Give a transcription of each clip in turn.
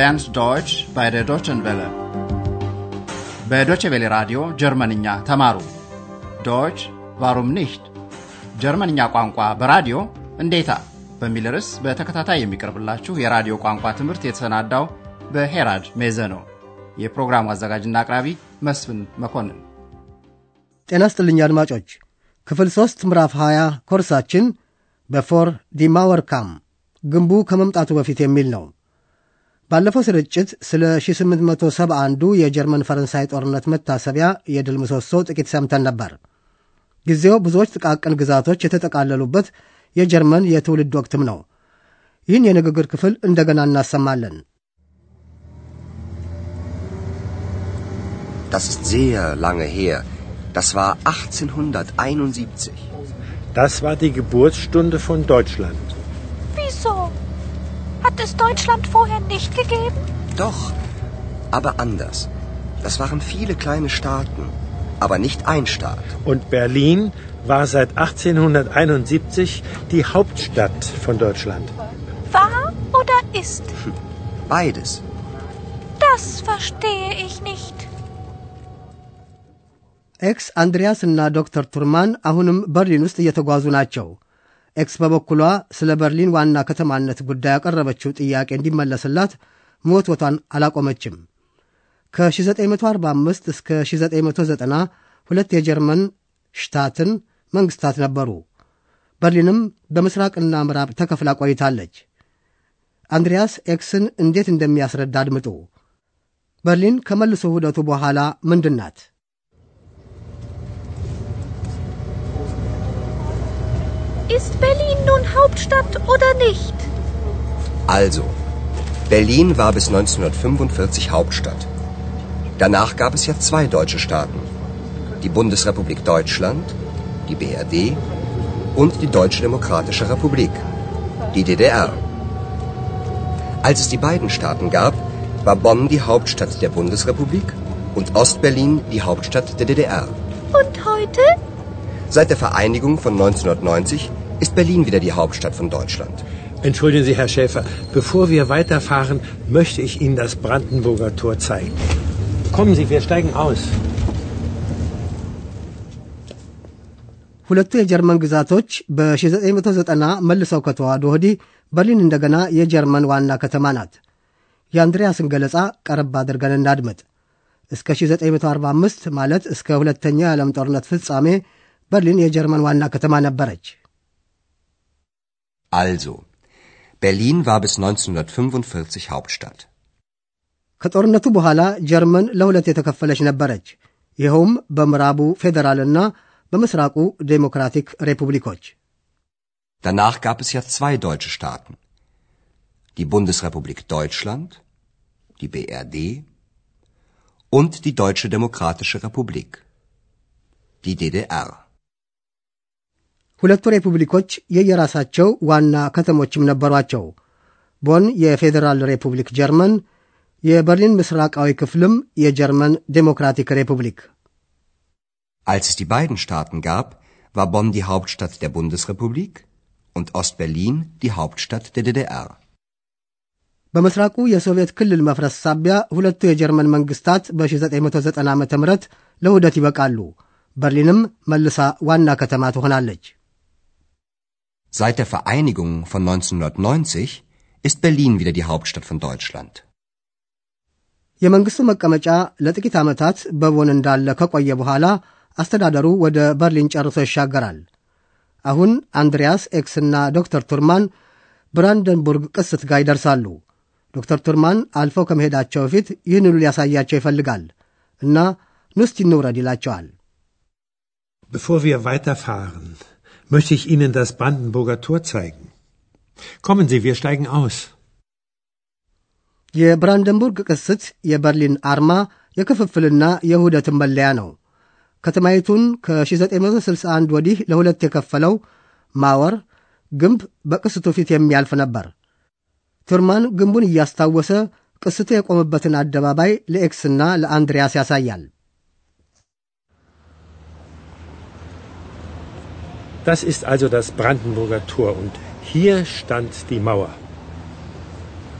lernt Deutsch bei der Deutschen Welle. በዶቼ ቬለ ራዲዮ ጀርመንኛ ተማሩ። ዶች ዋሩም ኒሽት ጀርመንኛ ቋንቋ በራዲዮ እንዴታ በሚል ርዕስ በተከታታይ የሚቀርብላችሁ የራዲዮ ቋንቋ ትምህርት የተሰናዳው በሄራድ ሜዘ ነው። የፕሮግራሙ አዘጋጅና አቅራቢ መስፍን መኮንን። ጤና ስጥልኝ አድማጮች። ክፍል ሦስት ምዕራፍ 20 ኮርሳችን በፎር ዲማወርካም ግንቡ ከመምጣቱ በፊት የሚል ነው። ባለፈው ስርጭት ስለ 1871ዱ የጀርመን ፈረንሳይ ጦርነት መታሰቢያ የድል ምሰሶ ጥቂት ሰምተን ነበር። ጊዜው ብዙዎች ጥቃቅን ግዛቶች የተጠቃለሉበት የጀርመን የትውልድ ወቅትም ነው። ይህን የንግግር ክፍል እንደገና እናሰማለን። Das ist sehr lange her. Das war 1871. Das war die Geburtsstunde von Deutschland. Wieso? Hat es Deutschland vorher nicht gegeben? Doch, aber anders. Das waren viele kleine Staaten, aber nicht ein Staat. Und Berlin war seit 1871 die Hauptstadt von Deutschland. War oder ist? Beides. Das verstehe ich nicht. ኤክስ አንድሪያስ እና ዶክተር ቱርማን አሁንም በርሊን ውስጥ እየተጓዙ ናቸው። ኤክስ በበኩሏ ስለ በርሊን ዋና ከተማነት ጉዳይ ያቀረበችው ጥያቄ እንዲመለስላት መወትወቷን አላቆመችም። ከ1945 እስከ 1990 ሁለት የጀርመን ሽታትን መንግስታት ነበሩ። በርሊንም በምስራቅና ምዕራብ ተከፍላ ቆይታለች። አንድሪያስ ኤክስን እንዴት እንደሚያስረዳ አድምጡ። በርሊን ከመልሶ ውህደቱ በኋላ ምንድን ናት? Ist Berlin nun Hauptstadt oder nicht? Also, Berlin war bis 1945 Hauptstadt. Danach gab es ja zwei deutsche Staaten. Die Bundesrepublik Deutschland, die BRD und die Deutsche Demokratische Republik, die DDR. Als es die beiden Staaten gab, war Bonn die Hauptstadt der Bundesrepublik und Ostberlin die Hauptstadt der DDR. Und heute? Seit der Vereinigung von 1990 ist Berlin wieder die Hauptstadt von Deutschland. Entschuldigen Sie, Herr Schäfer, bevor wir weiterfahren, möchte ich Ihnen das Brandenburger Tor zeigen. Kommen Sie, wir steigen aus. ሁለቱ የጀርመን ግዛቶች በ1990 መልሰው ከተዋህዶ ወዲህ በርሊን እንደገና የጀርመን ዋና ከተማ ናት። የአንድሪያስን ገለጻ ቀረብ አድርገን እናድምጥ። እስከ 1945 ማለት እስከ ሁለተኛው የዓለም ጦርነት ፍጻሜ በርሊን የጀርመን ዋና ከተማ ነበረች። Also, Berlin war bis 1945 Hauptstadt. ከጦርነቱ በኋላ ጀርመን ለሁለት የተከፈለች ነበረች። ይኸውም በምዕራቡ ፌዴራልና በምስራቁ ዴሞክራቲክ ሪፑብሊኮች። Danach gab es ja zwei deutsche Staaten. Die Bundesrepublik Deutschland, die BRD und die Deutsche Demokratische Republik, die DDR. ሁለቱ ሪፑብሊኮች የየራሳቸው ዋና ከተሞችም ነበሯቸው። ቦን የፌዴራል ሪፑብሊክ ጀርመን፣ የበርሊን ምስራቃዊ ክፍልም የጀርመን ዴሞክራቲክ ሪፑብሊክ። Als es die beiden Staaten gab, war Bonn die Hauptstadt der Bundesrepublik und Ostberlin die Hauptstadt der DDR. በምስራቁ የሶቪየት ክልል መፍረስ ሳቢያ ሁለቱ የጀርመን መንግስታት በ1990 ዓ ም ለውህደት ይበቃሉ። በርሊንም መልሳ ዋና ከተማ ትሆናለች። Seit der Vereinigung von 1990 ist Berlin wieder die Hauptstadt von Deutschland. የመንግሥቱ መቀመጫ ለጥቂት ዓመታት በቦን እንዳለ ከቆየ በኋላ አስተዳደሩ ወደ በርሊን ጨርሶ ይሻገራል። አሁን አንድሪያስ ኤክስና ዶክተር ቱርማን ብራንደንቡርግ ቅስት ጋር ይደርሳሉ። ዶክተር ቱርማን አልፈው ከመሄዳቸው በፊት ይህንኑ ሊያሳያቸው ይፈልጋል እና ኑስቲ እንውረድ ይላቸዋል። Bevor wir weiterfahren, möchte ich Ihnen das Brandenburger Tor zeigen. Kommen Sie, wir steigen aus. የብራንደንቡርግ ቅስት የበርሊን አርማ የክፍፍልና የውህደትን መለያ ነው። ከተማይቱን ከ1961 ወዲህ ለሁለት የከፈለው ማወር ግንብ በቅስቱ ፊት የሚያልፍ ነበር። ቱርማን ግንቡን እያስታወሰ ቅስቱ የቆመበትን አደባባይ ለኤክስና ለአንድሪያስ ያሳያል። Das ist also das Brandenburger Tor und hier stand die Mauer.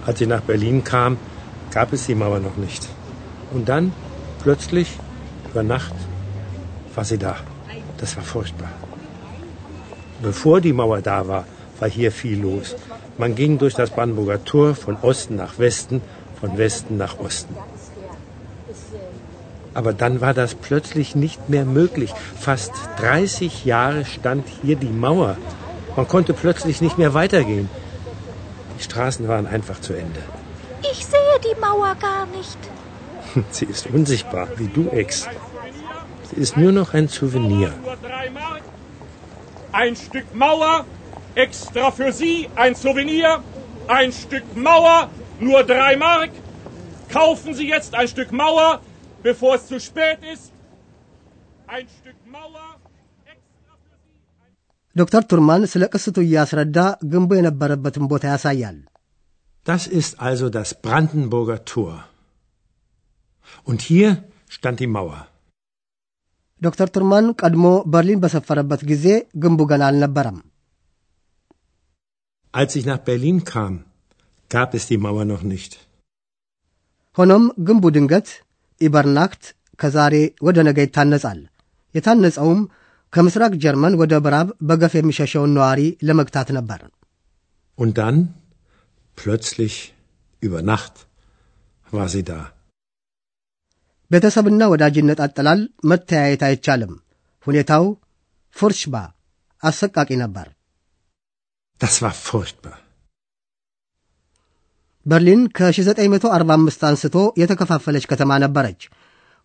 Als sie nach Berlin kam, gab es die Mauer noch nicht. Und dann, plötzlich, über Nacht, war sie da. Das war furchtbar. Bevor die Mauer da war, war hier viel los. Man ging durch das Brandenburger Tor von Osten nach Westen, von Westen nach Osten. Aber dann war das plötzlich nicht mehr möglich. Fast 30 Jahre stand hier die Mauer. Man konnte plötzlich nicht mehr weitergehen. Die Straßen waren einfach zu Ende. Ich sehe die Mauer gar nicht. Sie ist unsichtbar, wie du, Ex. Sie ist nur noch ein Souvenir. Ein Stück Mauer, extra für Sie, ein Souvenir. Ein Stück Mauer, nur drei Mark. Kaufen Sie jetzt ein Stück Mauer, bevor es zu spät ist. Ein Stück Mauer. extra für Sie, ein- ዶክተር ቱርማን ስለ ቅስቱ እያስረዳ ግንቡ የነበረበትን ቦታ ያሳያል። Das ist also das Brandenburger Tor. Und hier stand die Mauer. ዶክተር ቱርማን ቀድሞ በርሊን በሰፈረበት ጊዜ ግንቡ ገና አልነበረም። Als ich nach Berlin kam, gab es die Mauer noch nicht. ሆኖም ግንቡ ድንገት ኢበርናክት ከዛሬ ወደ ነገ ይታነጻል። የታነጸውም ከምስራቅ ጀርመን ወደ ምዕራብ በገፍ የሚሸሸውን ነዋሪ ለመግታት ነበር። Und dann, plötzlich, über Nacht, war sie da. ቤተሰብና ወዳጅነት አጠላል መተያየት አይቻልም። ሁኔታው ፉርሽባ አሰቃቂ ነበር። Das war furchtbar. በርሊን ከ1945 አንስቶ የተከፋፈለች ከተማ ነበረች።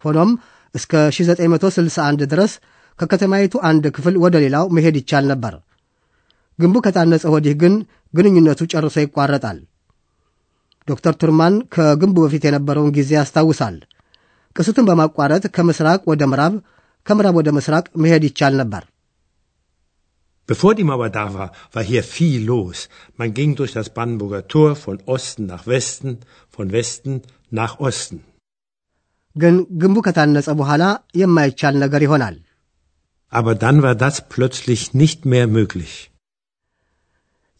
ሆኖም እስከ 1961 ድረስ ከከተማይቱ አንድ ክፍል ወደ ሌላው መሄድ ይቻል ነበር። ግንቡ ከታነጸ ወዲህ ግን ግንኙነቱ ጨርሶ ይቋረጣል። ዶክተር ቱርማን ከግንቡ በፊት የነበረውን ጊዜ ያስታውሳል። ቅስቱን በማቋረጥ ከምስራቅ ወደ ምዕራብ፣ ከምዕራብ ወደ ምስራቅ መሄድ ይቻል ነበር። Bevor die Mauer da war, war hier viel los. Man ging durch das Brandenburger Tor von Osten nach Westen, von Westen nach Osten. ግን ግንቡ ከታነጸ በኋላ የማይቻል ነገር ይሆናል። Aber dann war das plötzlich nicht mehr möglich.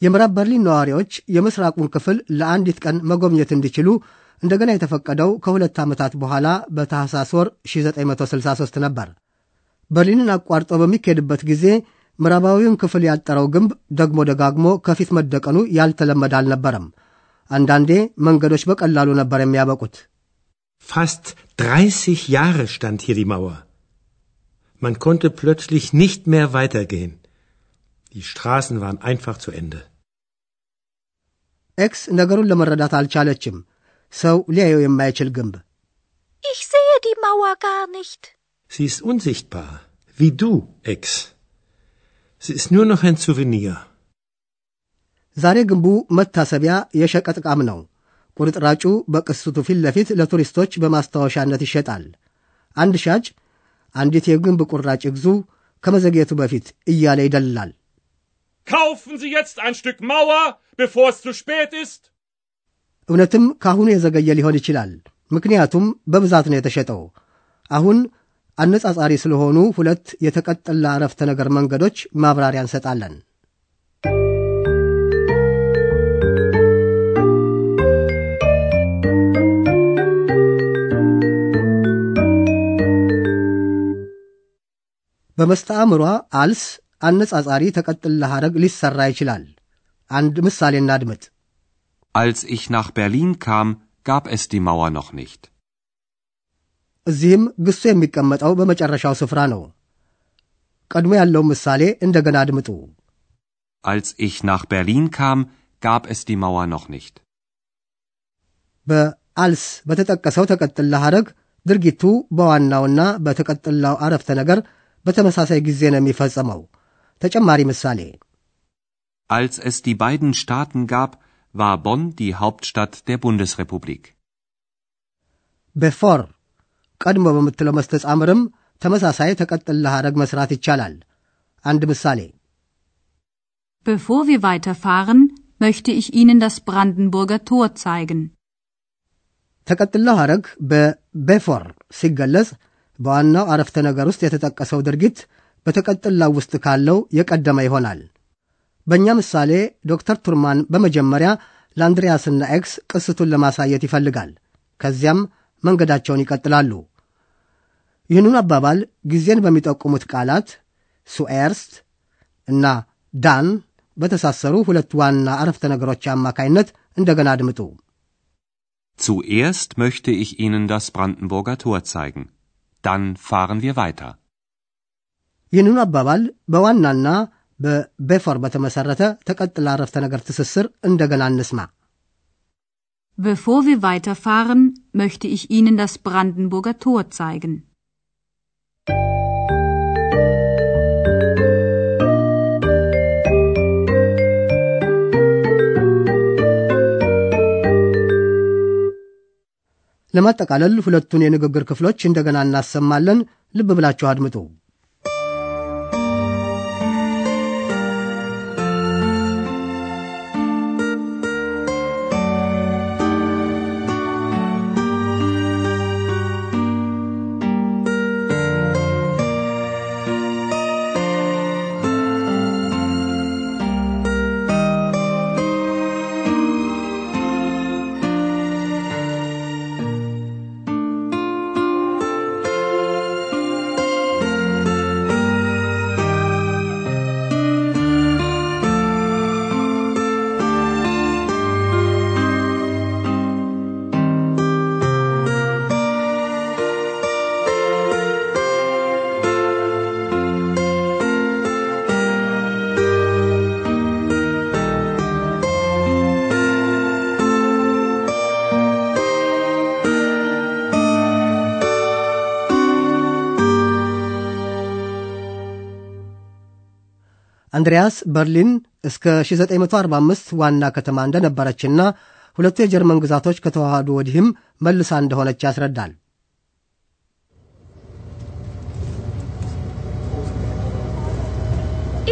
የምዕራብ በርሊን ነዋሪዎች የምስራቁን ክፍል ለአንዲት ቀን መጎብኘት እንዲችሉ እንደገና የተፈቀደው ከሁለት ዓመታት በኋላ በታህሳስ ወር 1963 ነበር። በርሊንን አቋርጦ በሚካሄድበት ጊዜ ምዕራባዊውን ክፍል ያጠረው ግንብ ደግሞ ደጋግሞ ከፊት መደቀኑ ያልተለመደ አልነበረም። አንዳንዴ መንገዶች በቀላሉ ነበር የሚያበቁት። Fast 30 Jahre stand hier die Mauer. Man konnte plötzlich nicht mehr weitergehen. Die Straßen waren einfach zu Ende. ኤክስ ነገሩን ለመረዳት አልቻለችም። ሰው ሊያየው የማይችል ግንብ Ich sehe die Mauer gar nicht. Sie ist unsichtbar, wie du, Ex. Sie ist nur noch ein Souvenir. ዛሬ ግንቡ መታሰቢያ የሸቀጥ ዕቃም ነው። ቁርጥራጩ በቅስቱ ፊት ለፊት ለቱሪስቶች በማስታወሻነት ይሸጣል። አንድ ሻጭ አንዲት የግንብ ቁራጭ ይግዙ ከመዘግየቱ በፊት እያለ ይደልላል። Kaufen Sie jetzt ein Stück Mauer, bevor es zu spät ist. እውነትም ካሁኑ የዘገየ ሊሆን ይችላል። ምክንያቱም በብዛት ነው የተሸጠው። አሁን አነጻጻሪ ስለሆኑ ሁለት የተቀጠላ አረፍተ ነገር መንገዶች ማብራሪያ እንሰጣለን። በመስተአምሯ አልስ አነጻጻሪ ተቀጥላ ሐረግ ሊሰራ ይችላል። አንድ ምሳሌ እናድምጥ። Als ich nach Berlin kam, gab es die Mauer noch nicht. እዚህም ግሱ የሚቀመጠው በመጨረሻው ስፍራ ነው። ቀድሞ ያለው ምሳሌ እንደገና አድምጡ። Als ich nach Berlin kam, gab es die Mauer noch nicht. በአልስ በተጠቀሰው ተቀጥላ ሐረግ ድርጊቱ በዋናውና በተቀጥላው አረፍተ ነገር በተመሳሳይ ጊዜ ነው የሚፈጸመው። ተጨማሪ ምሳሌ Als es die beiden Staaten gab, war Bonn die Hauptstadt der Bundesrepublik. በፎር ቀድሞ በምትለው መስተጻምርም ተመሳሳይ ተቀጥላ ሐረግ መስራት ይቻላል። አንድ ምሳሌ Bevor wir weiterfahren, möchte ich Ihnen das Brandenburger Tor zeigen. ተቀጥላው ሐረግ በቤፎር ሲገለጽ በዋናው አረፍተ ነገር ውስጥ የተጠቀሰው ድርጊት በተቀጥላው ውስጥ ካለው የቀደመ ይሆናል። በእኛ ምሳሌ ዶክተር ቱርማን በመጀመሪያ ለአንድሪያስና ኤክስ ቅስቱን ለማሳየት ይፈልጋል። ከዚያም መንገዳቸውን ይቀጥላሉ። ይህንን አባባል ጊዜን በሚጠቁሙት ቃላት ሱኤርስት እና ዳን በተሳሰሩ ሁለት ዋና አረፍተ ነገሮች አማካይነት እንደገና አድምጡ። Zuerst möchte ich Ihnen das Brandenburger Tor zeigen. Dann fahren wir weiter. ይህንኑ አባባል በዋናና በቤፎር በተመሠረተ ተቀጥላ አረፍተ ነገር ትስስር እንደገና እንስማ። Bevor wir weiterfahren, möchte ich Ihnen das Brandenburger Tor zeigen. ለማጠቃለል ሁለቱን የንግግር ክፍሎች እንደገና እናሰማለን። ልብ ብላችሁ አድምጡ። አንድሪያስ በርሊን እስከ 1945 ዋና ከተማ እንደነበረችና ሁለቱ የጀርመን ግዛቶች ከተዋሃዱ ወዲህም መልሳ እንደሆነች ያስረዳል።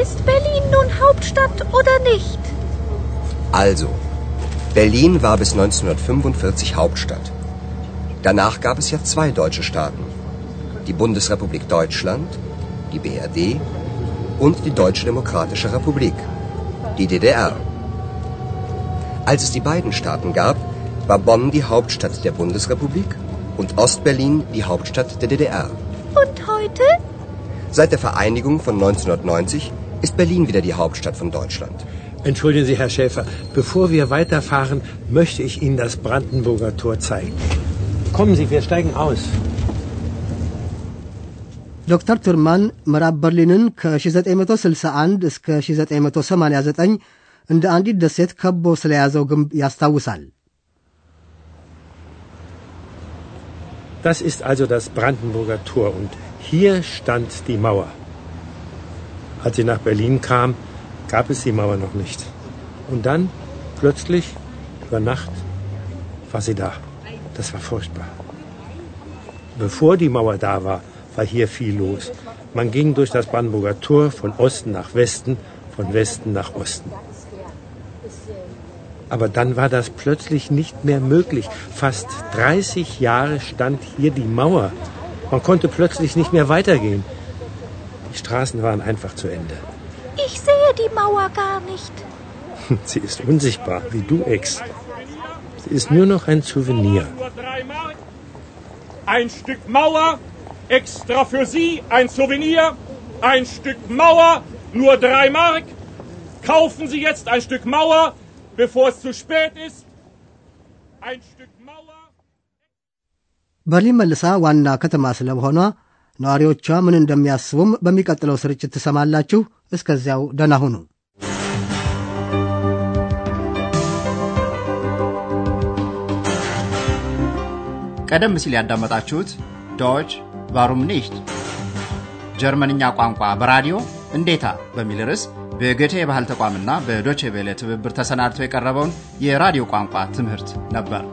Ist Berlin nun Hauptstadt oder nicht? Also, Berlin war bis 1945 Hauptstadt. Danach gab es ja zwei deutsche Staaten. Die Bundesrepublik Deutschland, die BRD und die Deutsche Demokratische Republik, die DDR. Als es die beiden Staaten gab, war Bonn die Hauptstadt der Bundesrepublik und Ostberlin die Hauptstadt der DDR. Und heute? Seit der Vereinigung von 1990 ist Berlin wieder die Hauptstadt von Deutschland. Entschuldigen Sie, Herr Schäfer, bevor wir weiterfahren, möchte ich Ihnen das Brandenburger Tor zeigen. Kommen Sie, wir steigen aus. ዶክተር ቱርማን ምዕራብ በርሊንን ከ1961 እስከ 1989 እንደ አንዲት ደሴት ከቦ ስለያዘው ግንብ ያስታውሳል። Das ist also das Brandenburger Tor und hier stand die Mauer. Als sie nach Berlin kam, gab es die Mauer noch nicht. Und dann, plötzlich, über Nacht, war sie da. Das war furchtbar. Bevor die Mauer da war, war hier viel los. Man ging durch das Brandenburger Tor von Osten nach Westen, von Westen nach Osten. Aber dann war das plötzlich nicht mehr möglich. Fast 30 Jahre stand hier die Mauer. Man konnte plötzlich nicht mehr weitergehen. Die Straßen waren einfach zu Ende. Ich sehe die Mauer gar nicht. Sie ist unsichtbar, wie du, Ex. Sie ist nur noch ein Souvenir. Ein Stück Mauer, extra für Sie, ein Souvenir. Ein Stück Mauer, nur drei Mark. Kaufen Sie jetzt ein Stück Mauer, bevor es zu spät ist. Ein Stück Mauer. በርሊን መልሳ ዋና ከተማ ስለመሆኗ ነዋሪዎቿ ምን እንደሚያስቡም በሚቀጥለው ስርጭት ትሰማላችሁ። እስከዚያው ደህና ሁኑ። ቀደም ሲል ያዳመጣችሁት ዶች ቫሩም ኒሽት ጀርመንኛ ቋንቋ በራዲዮ እንዴታ በሚል ርዕስ በገቴ የባህል ተቋምና በዶቼ ቬለ ትብብር ተሰናድቶ የቀረበውን የራዲዮ ቋንቋ ትምህርት ነበር።